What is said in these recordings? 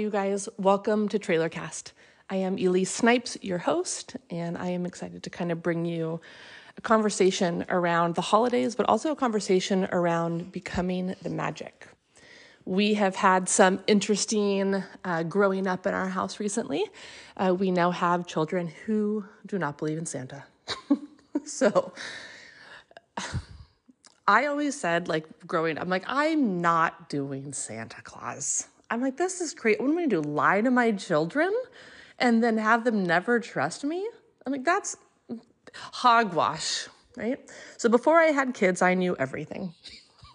You guys. Welcome to Trailercast. I am Elise Snipes, your host, and I am excited to kind of bring you a conversation around the holidays, but also a conversation around becoming the magic. We have had some interesting uh, growing up in our house recently. Uh, we now have children who do not believe in Santa. so, I always said, like, growing up, I'm like, I'm not doing Santa Claus. I'm like, this is great. What am I gonna do? Lie to my children and then have them never trust me? I'm like, that's hogwash, right? So before I had kids, I knew everything.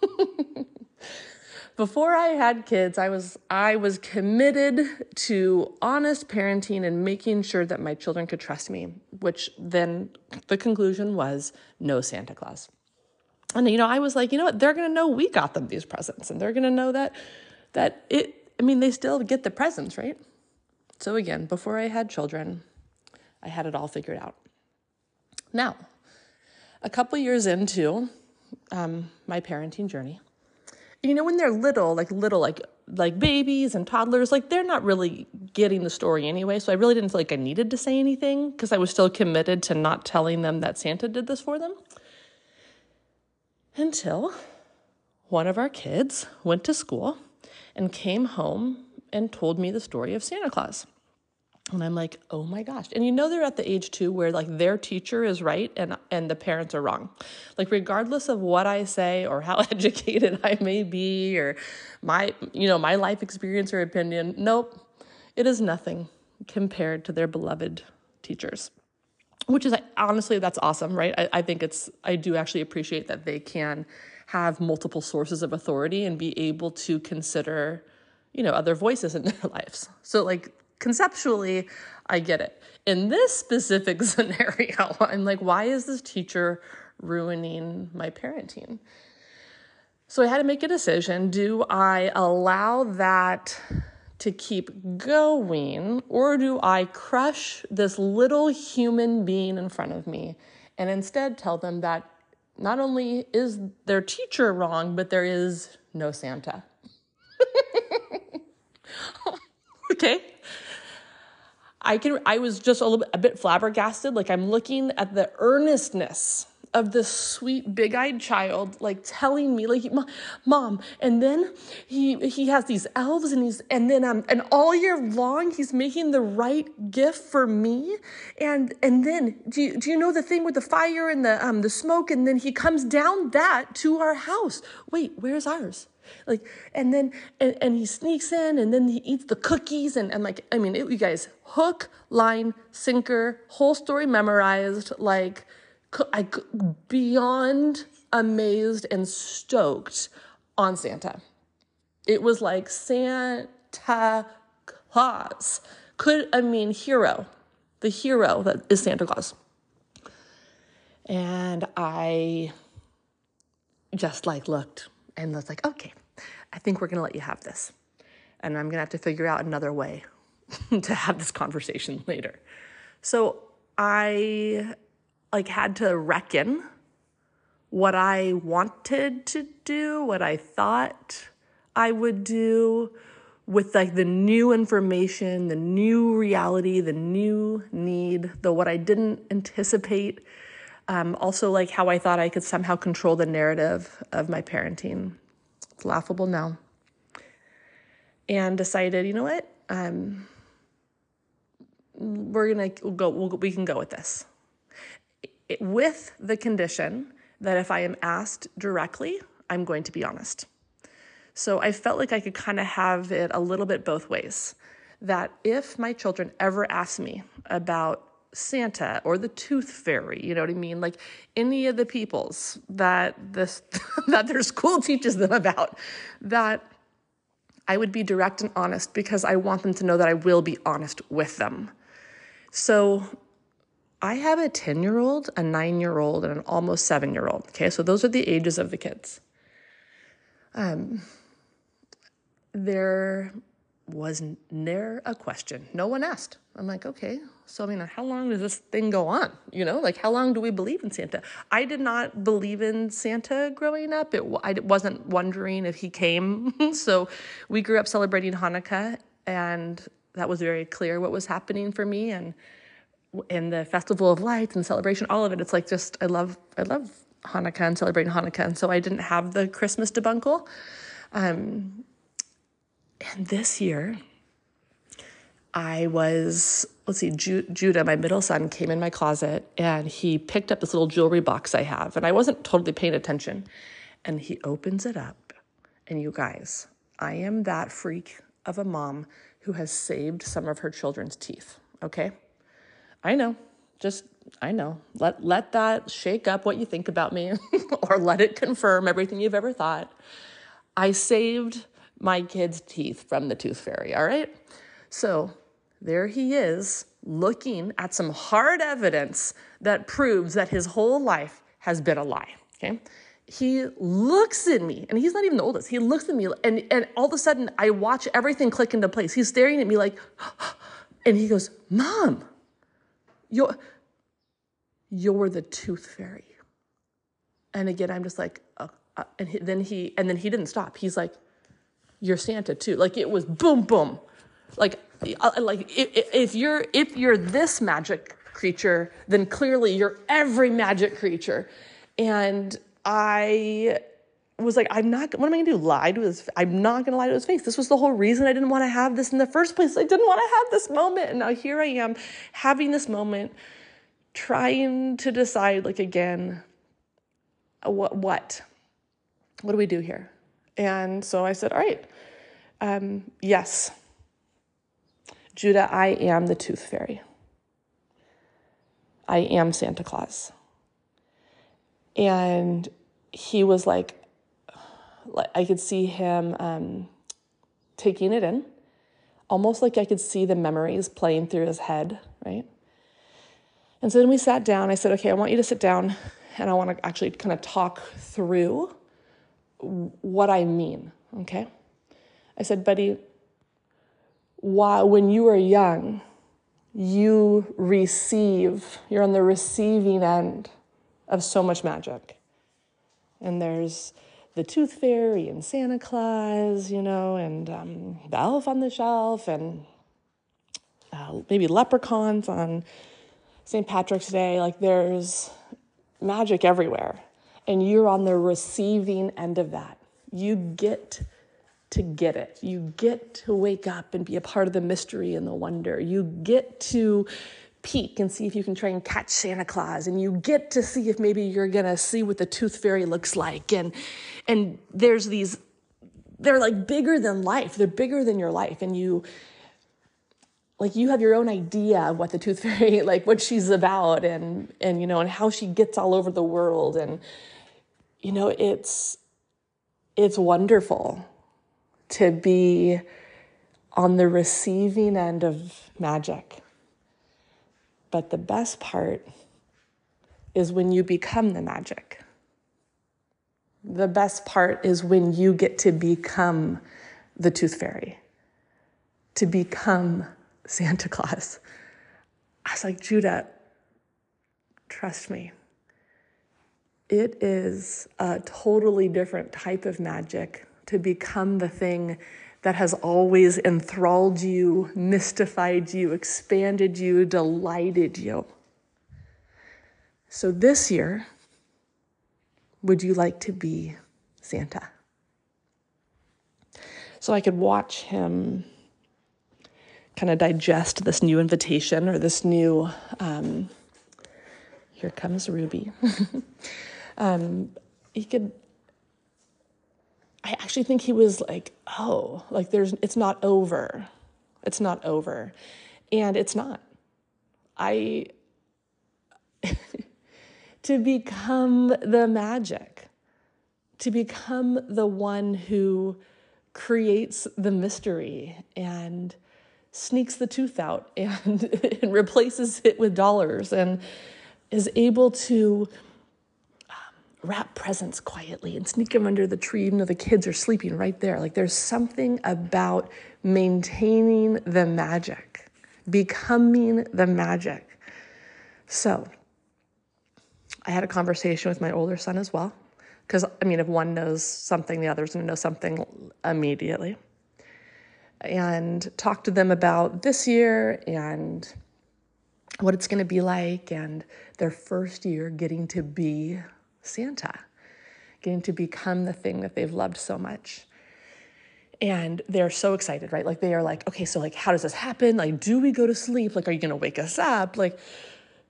before I had kids, I was I was committed to honest parenting and making sure that my children could trust me, which then the conclusion was no Santa Claus. And you know, I was like, you know what? They're going to know we got them these presents and they're going to know that that it I mean, they still get the presents, right? So again, before I had children, I had it all figured out. Now, a couple years into um, my parenting journey, you know, when they're little, like little, like like babies and toddlers, like they're not really getting the story anyway. So I really didn't feel like I needed to say anything because I was still committed to not telling them that Santa did this for them. Until one of our kids went to school and came home and told me the story of Santa Claus. And I'm like, oh my gosh. And you know they're at the age too where like their teacher is right and and the parents are wrong. Like regardless of what I say or how educated I may be or my you know my life experience or opinion, nope. It is nothing compared to their beloved teachers. Which is honestly that's awesome, right? I, I think it's I do actually appreciate that they can have multiple sources of authority and be able to consider, you know, other voices in their lives. So like conceptually, I get it. In this specific scenario, I'm like, why is this teacher ruining my parenting? So I had to make a decision. Do I allow that to keep going, or do I crush this little human being in front of me and instead tell them that not only is their teacher wrong, but there is no Santa. okay. I can I was just a little bit a bit flabbergasted. Like I'm looking at the earnestness of this sweet big-eyed child like telling me like mom and then he he has these elves and he's and then um and all year long he's making the right gift for me. And and then do you, do you know the thing with the fire and the um the smoke? And then he comes down that to our house. Wait where's ours? Like and then and, and he sneaks in and then he eats the cookies and, and like i mean it, you guys hook line sinker whole story memorized like I beyond amazed and stoked on Santa. It was like Santa Claus. Could I mean hero, the hero that is Santa Claus. And I just like looked and was like, okay, I think we're gonna let you have this. And I'm gonna have to figure out another way to have this conversation later. So I like had to reckon what I wanted to do, what I thought I would do with like the new information, the new reality, the new need, the what I didn't anticipate. Um, also, like how I thought I could somehow control the narrative of my parenting. It's laughable now. And decided, you know what? Um, we're gonna go. We'll, we can go with this with the condition that if I am asked directly, I'm going to be honest. So I felt like I could kind of have it a little bit both ways. That if my children ever ask me about Santa or the tooth fairy, you know what I mean? Like any of the peoples that this that their school teaches them about, that I would be direct and honest because I want them to know that I will be honest with them. So I have a 10 year old, a nine year old, and an almost seven year old. Okay, so those are the ages of the kids. Um, there was never a question. No one asked. I'm like, okay, so I mean, how long does this thing go on? You know, like how long do we believe in Santa? I did not believe in Santa growing up. It, I wasn't wondering if he came. so we grew up celebrating Hanukkah and that was very clear what was happening for me and in the festival of lights and celebration all of it it's like just i love i love hanukkah and celebrating hanukkah and so i didn't have the christmas debunkle um, and this year i was let's see Ju- judah my middle son came in my closet and he picked up this little jewelry box i have and i wasn't totally paying attention and he opens it up and you guys i am that freak of a mom who has saved some of her children's teeth, okay? I know. Just I know. Let let that shake up what you think about me or let it confirm everything you've ever thought. I saved my kid's teeth from the tooth fairy, all right? So, there he is looking at some hard evidence that proves that his whole life has been a lie, okay? he looks at me and he's not even the oldest he looks at me and, and all of a sudden i watch everything click into place he's staring at me like and he goes mom you're you're the tooth fairy. And again i'm just like uh, uh, and he, then he and then he didn't stop. He's like you're santa too. Like it was boom boom. Like uh, like if, if you're if you're this magic creature then clearly you're every magic creature. And I was like, I'm not, what am I gonna do? Lie to his, I'm not gonna lie to his face. This was the whole reason I didn't wanna have this in the first place. I didn't wanna have this moment. And now here I am having this moment, trying to decide, like, again, what, what? What do we do here? And so I said, all right, um, yes, Judah, I am the tooth fairy. I am Santa Claus. And he was like, I could see him um, taking it in, almost like I could see the memories playing through his head, right? And so then we sat down. I said, okay, I want you to sit down and I want to actually kind of talk through what I mean, okay? I said, buddy, while, when you were young, you receive, you're on the receiving end of so much magic. And there's the Tooth Fairy and Santa Claus, you know, and um, the Elf on the Shelf, and uh, maybe leprechauns on St. Patrick's Day. Like there's magic everywhere. And you're on the receiving end of that. You get to get it. You get to wake up and be a part of the mystery and the wonder. You get to peek and see if you can try and catch Santa Claus and you get to see if maybe you're going to see what the tooth fairy looks like and and there's these they're like bigger than life. They're bigger than your life and you like you have your own idea of what the tooth fairy like what she's about and and you know and how she gets all over the world and you know it's it's wonderful to be on the receiving end of magic but the best part is when you become the magic. The best part is when you get to become the tooth fairy, to become Santa Claus. I was like, Judah, trust me. It is a totally different type of magic to become the thing that has always enthralled you, mystified you, expanded you, delighted you. So this year, would you like to be Santa? So I could watch him kind of digest this new invitation or this new, um, here comes Ruby. um, he could I actually think he was like, oh, like there's, it's not over. It's not over. And it's not. I, to become the magic, to become the one who creates the mystery and sneaks the tooth out and, and replaces it with dollars and is able to wrap presents quietly and sneak them under the tree, even though the kids are sleeping right there. Like there's something about maintaining the magic, becoming the magic. So I had a conversation with my older son as well. Because, I mean, if one knows something, the other's gonna know something immediately. and talk to them about this year and what it's going to be like and their first year getting to be Santa, getting to become the thing that they've loved so much. And they're so excited, right? Like they are like, okay, so like how does this happen? Like do we go to sleep? Like are you going to wake us up? Like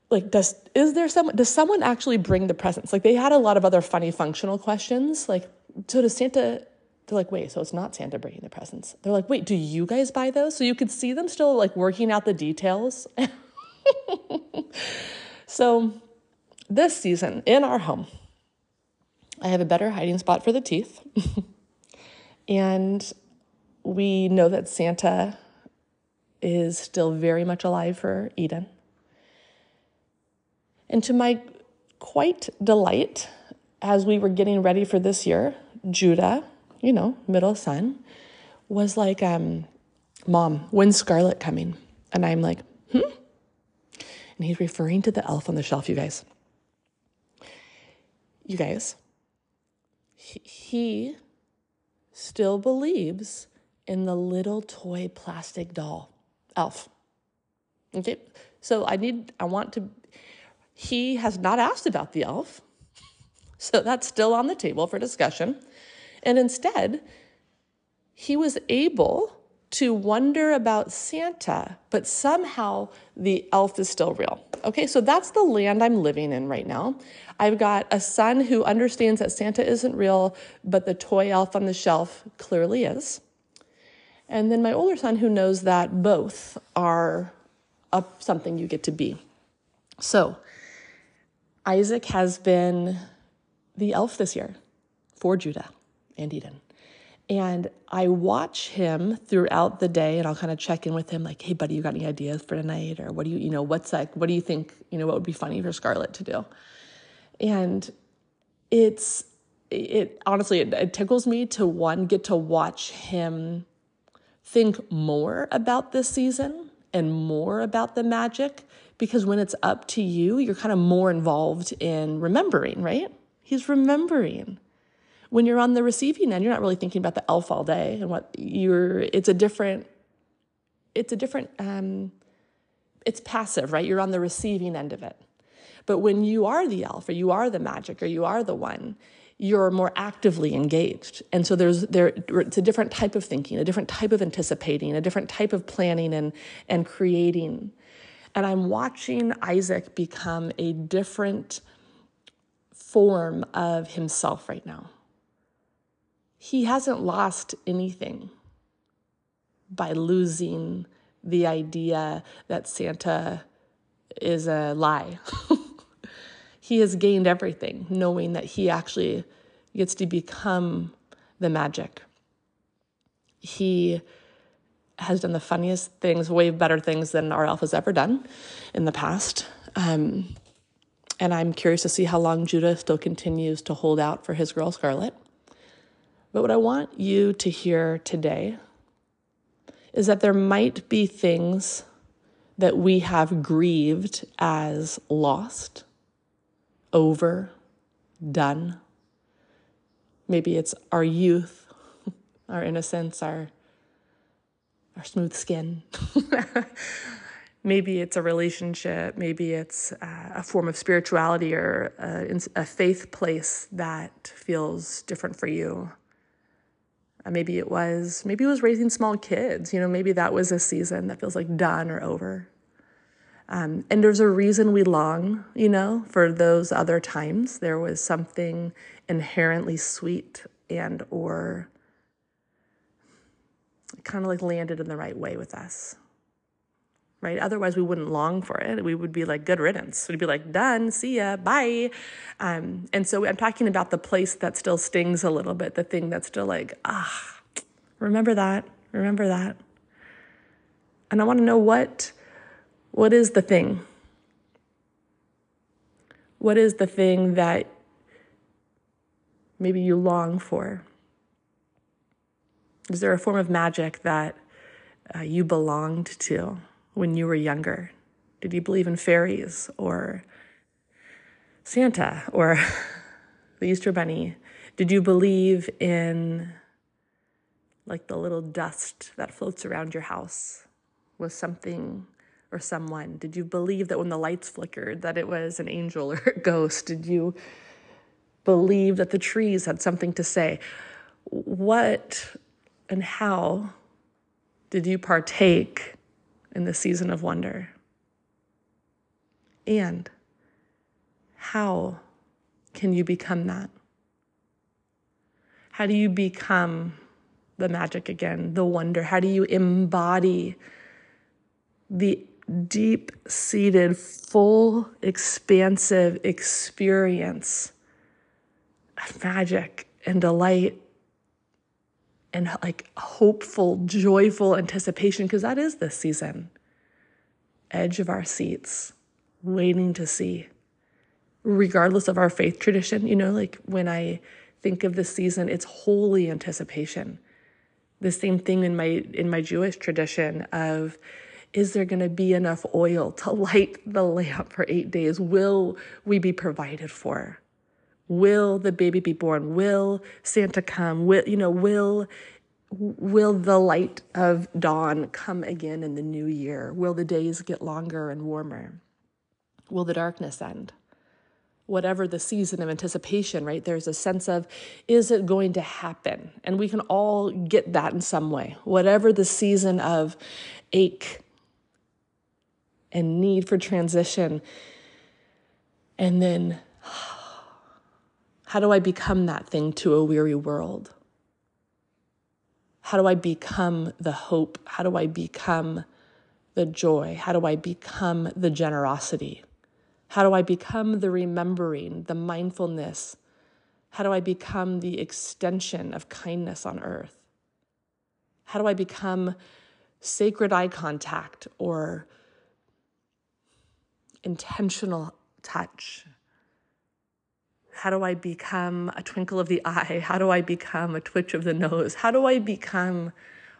like does is there someone does someone actually bring the presents? Like they had a lot of other funny functional questions like so does Santa they're like, wait, so it's not Santa bringing the presents. They're like, wait, do you guys buy those? So you could see them still like working out the details. so this season in our home, I have a better hiding spot for the teeth. and we know that Santa is still very much alive for Eden. And to my quite delight, as we were getting ready for this year, Judah, you know, middle son, was like, um, Mom, when's Scarlet coming? And I'm like, hmm? And he's referring to the elf on the shelf, you guys. You guys, he still believes in the little toy plastic doll elf. Okay, so I need, I want to, he has not asked about the elf. So that's still on the table for discussion. And instead, he was able to wonder about Santa, but somehow the elf is still real. Okay, so that's the land I'm living in right now. I've got a son who understands that Santa isn't real, but the toy elf on the shelf clearly is. And then my older son who knows that both are up something you get to be. So Isaac has been the elf this year for Judah and Eden. And I watch him throughout the day and I'll kind of check in with him like, hey, buddy, you got any ideas for tonight? Or what do you, you know, what's like, what do you think, you know, what would be funny for Scarlett to do? And it's, it honestly, it, it tickles me to one, get to watch him think more about this season and more about the magic because when it's up to you, you're kind of more involved in remembering, right? He's remembering when you're on the receiving end, you're not really thinking about the elf all day and what you're, it's a different, it's a different, um, it's passive, right? You're on the receiving end of it. But when you are the elf or you are the magic or you are the one, you're more actively engaged. And so there's there it's a different type of thinking, a different type of anticipating, a different type of planning and and creating. And I'm watching Isaac become a different form of himself right now he hasn't lost anything by losing the idea that Santa is a lie. he has gained everything, knowing that he actually gets to become the magic. He has done the funniest things, way better things than our elf has ever done in the past. Um, and I'm curious to see how long Judah still continues to hold out for his girl Scarlett. But what I want you to hear today is that there might be things that we have grieved as lost, over, done. Maybe it's our youth, our innocence, our, our smooth skin. maybe it's a relationship, maybe it's uh, a form of spirituality or a, a faith place that feels different for you. Uh, maybe it was, maybe it was raising small kids. You know, maybe that was a season that feels like done or over. Um, and there's a reason we long, you know, for those other times. There was something inherently sweet and or kind of like landed in the right way with us right? Otherwise, we wouldn't long for it. We would be like, good riddance. We'd be like, done, see ya, bye. Um, and so I'm talking about the place that still stings a little bit, the thing that's still like, ah, remember that, remember that. And I want to know what, what is the thing? What is the thing that maybe you long for? Is there a form of magic that uh, you belonged to? When you were younger? Did you believe in fairies or Santa or the Easter Bunny? Did you believe in like the little dust that floats around your house was something or someone? Did you believe that when the lights flickered that it was an angel or a ghost? Did you believe that the trees had something to say? What and how did you partake in the season of wonder? And how can you become that? How do you become the magic again, the wonder? How do you embody the deep seated, full, expansive experience of magic and delight and like hopeful, joyful anticipation? Because that is this season. Edge of our seats, waiting to see. Regardless of our faith tradition, you know, like when I think of this season, it's holy anticipation. The same thing in my in my Jewish tradition of is there going to be enough oil to light the lamp for 8 days? Will we be provided for? Will the baby be born? Will Santa come? Will you know, will will the light of dawn come again in the new year? Will the days get longer and warmer? Will the darkness end? whatever the season of anticipation, right? There's a sense of, is it going to happen? And we can all get that in some way. Whatever the season of ache and need for transition. And then, how do I become that thing to a weary world? How do I become the hope? How do I become the joy? How do I become the generosity? How do I become the remembering, the mindfulness? How do I become the extension of kindness on earth? How do I become sacred eye contact or intentional touch? How do I become a twinkle of the eye? How do I become a twitch of the nose? How do I become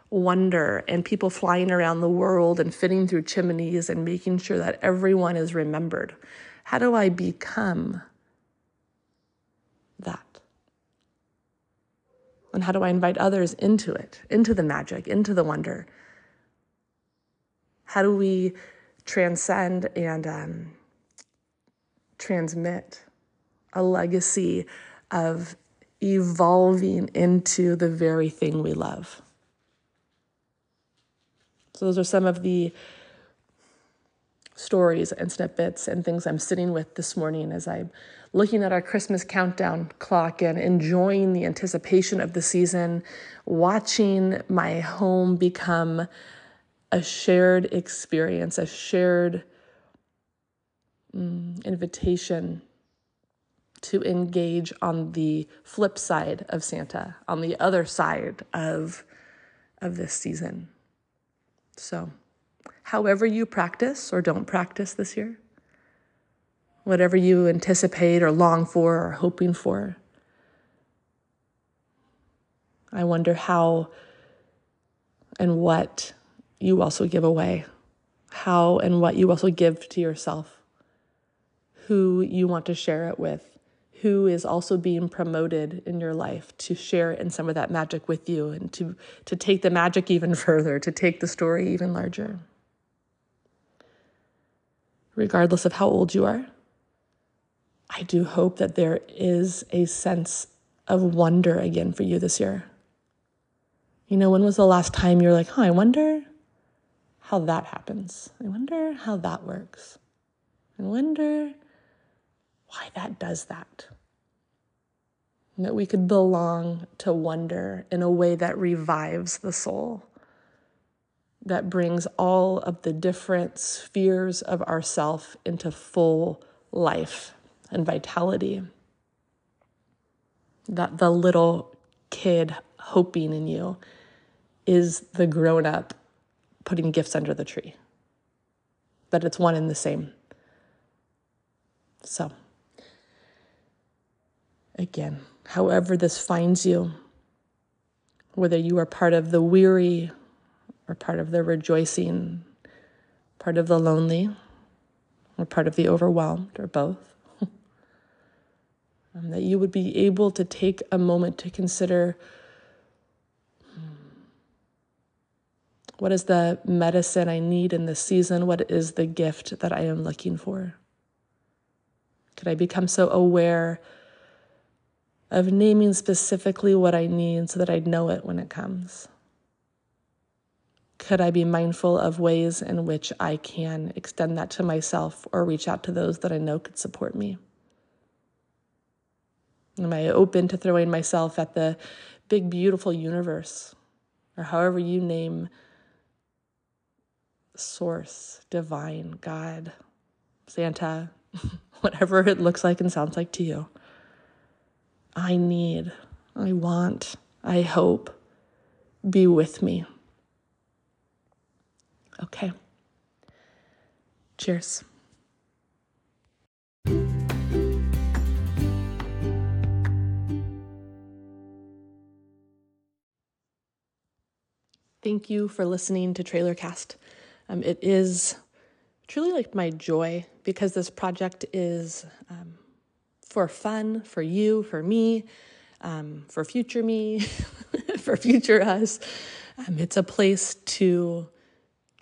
wonder and people flying around the world and fitting through chimneys and making sure that everyone is remembered. How do I become that? And how do I invite others into it, into the magic, into the wonder? How do we transcend and um, transmit a legacy of evolving into the very thing we love? So, those are some of the stories and snippets and things I'm sitting with this morning as I'm looking at our Christmas countdown clock and enjoying the anticipation of the season, watching my home become a shared experience, a shared mm, invitation to engage on the flip side of Santa, on the other side of, of this season. So, however you practice or don't practice this year, whatever you anticipate or long for or hoping for, I wonder how and what you also give away, how and what you also give to yourself, who you want to share it with, who is also being promoted in your life to share in some of that magic with you and to, to take the magic even further, to take the story even larger. Regardless of how old you are, I do hope that there is a sense of wonder again for you this year. You know, when was the last time you're like, huh, I wonder how that happens? I wonder how that works. I wonder why that does that. And that we could belong to wonder in a way that revives the soul, that brings all of the different spheres of ourself into full life and vitality. That the little kid hoping in you is the grown up putting gifts under the tree, that it's one and the same. So, again, however this finds you, whether you are part of the weary or part of the rejoicing, part of the lonely or part of the overwhelmed or both, um, that you would be able to take a moment to consider hmm, What is the medicine I need in this season? What is the gift that I am looking for? Could I become so aware of naming specifically what I need so that I know it when it comes? Could I be mindful of ways in which I can extend that to myself or reach out to those that I know could support me? Am I open to throwing myself at the big, beautiful universe, or however you name source, divine, God, Santa, whatever it looks like and sounds like to you? I need, I want, I hope, be with me. Okay. Cheers. Thank you for listening to Trailercast. Um, it is truly like my joy because this project is um, for fun, for you, for me, um, for future me, for future us. Um, it's a place to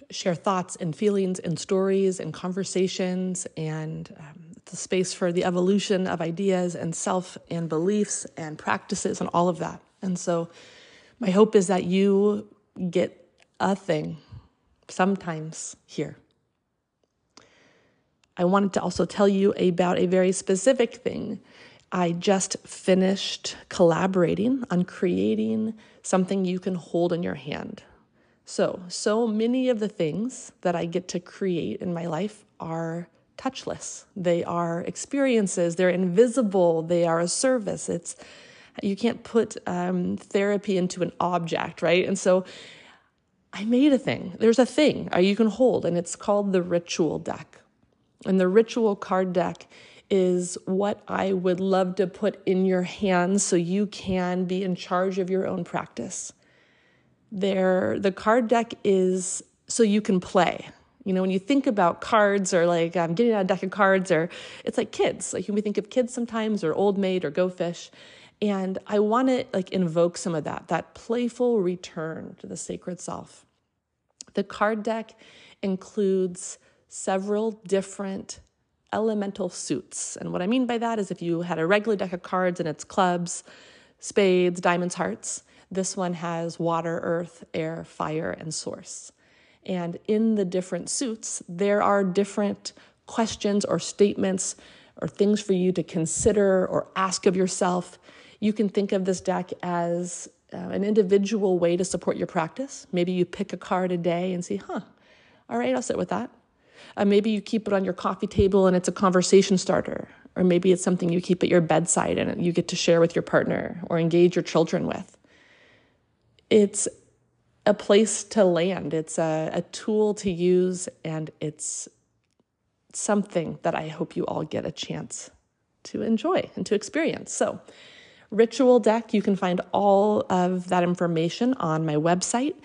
share thoughts and feelings and stories and conversations and um, it's a space for the evolution of ideas and self and beliefs and practices and all of that. And so my hope is that you get a thing sometimes here. I wanted to also tell you about a very specific thing. I just finished collaborating on creating something you can hold in your hand. So, so many of the things that I get to create in my life are touchless. They are experiences, they're invisible, they are a service. It's you can't put um, therapy into an object, right? And so I made a thing. There's a thing uh, you can hold, and it's called the ritual deck. And the ritual card deck is what I would love to put in your hands so you can be in charge of your own practice. There, the card deck is so you can play. You know, when you think about cards or like I'm um, getting out a deck of cards, or it's like kids. Like when we think of kids sometimes, or Old Maid or Go Fish, and I want to like invoke some of that, that playful return to the sacred self. The card deck includes several different elemental suits. And what I mean by that is if you had a regular deck of cards and it's clubs, spades, diamonds, hearts, this one has water, earth, air, fire, and source. And in the different suits, there are different questions or statements or things for you to consider or ask of yourself you can think of this deck as uh, an individual way to support your practice. Maybe you pick a card a day and see, huh, all right, I'll sit with that. Uh, maybe you keep it on your coffee table and it's a conversation starter. Or maybe it's something you keep at your bedside and you get to share with your partner or engage your children with. It's a place to land, it's a, a tool to use, and it's something that I hope you all get a chance to enjoy and to experience. So, Ritual Deck, you can find all of that information on my website,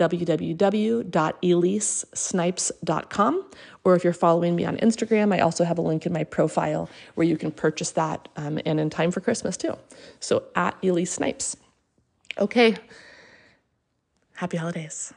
www.elisesnipes.com. Or if you're following me on Instagram, I also have a link in my profile where you can purchase that um, and in time for Christmas too. So at Elise Snipes. Okay. Happy holidays.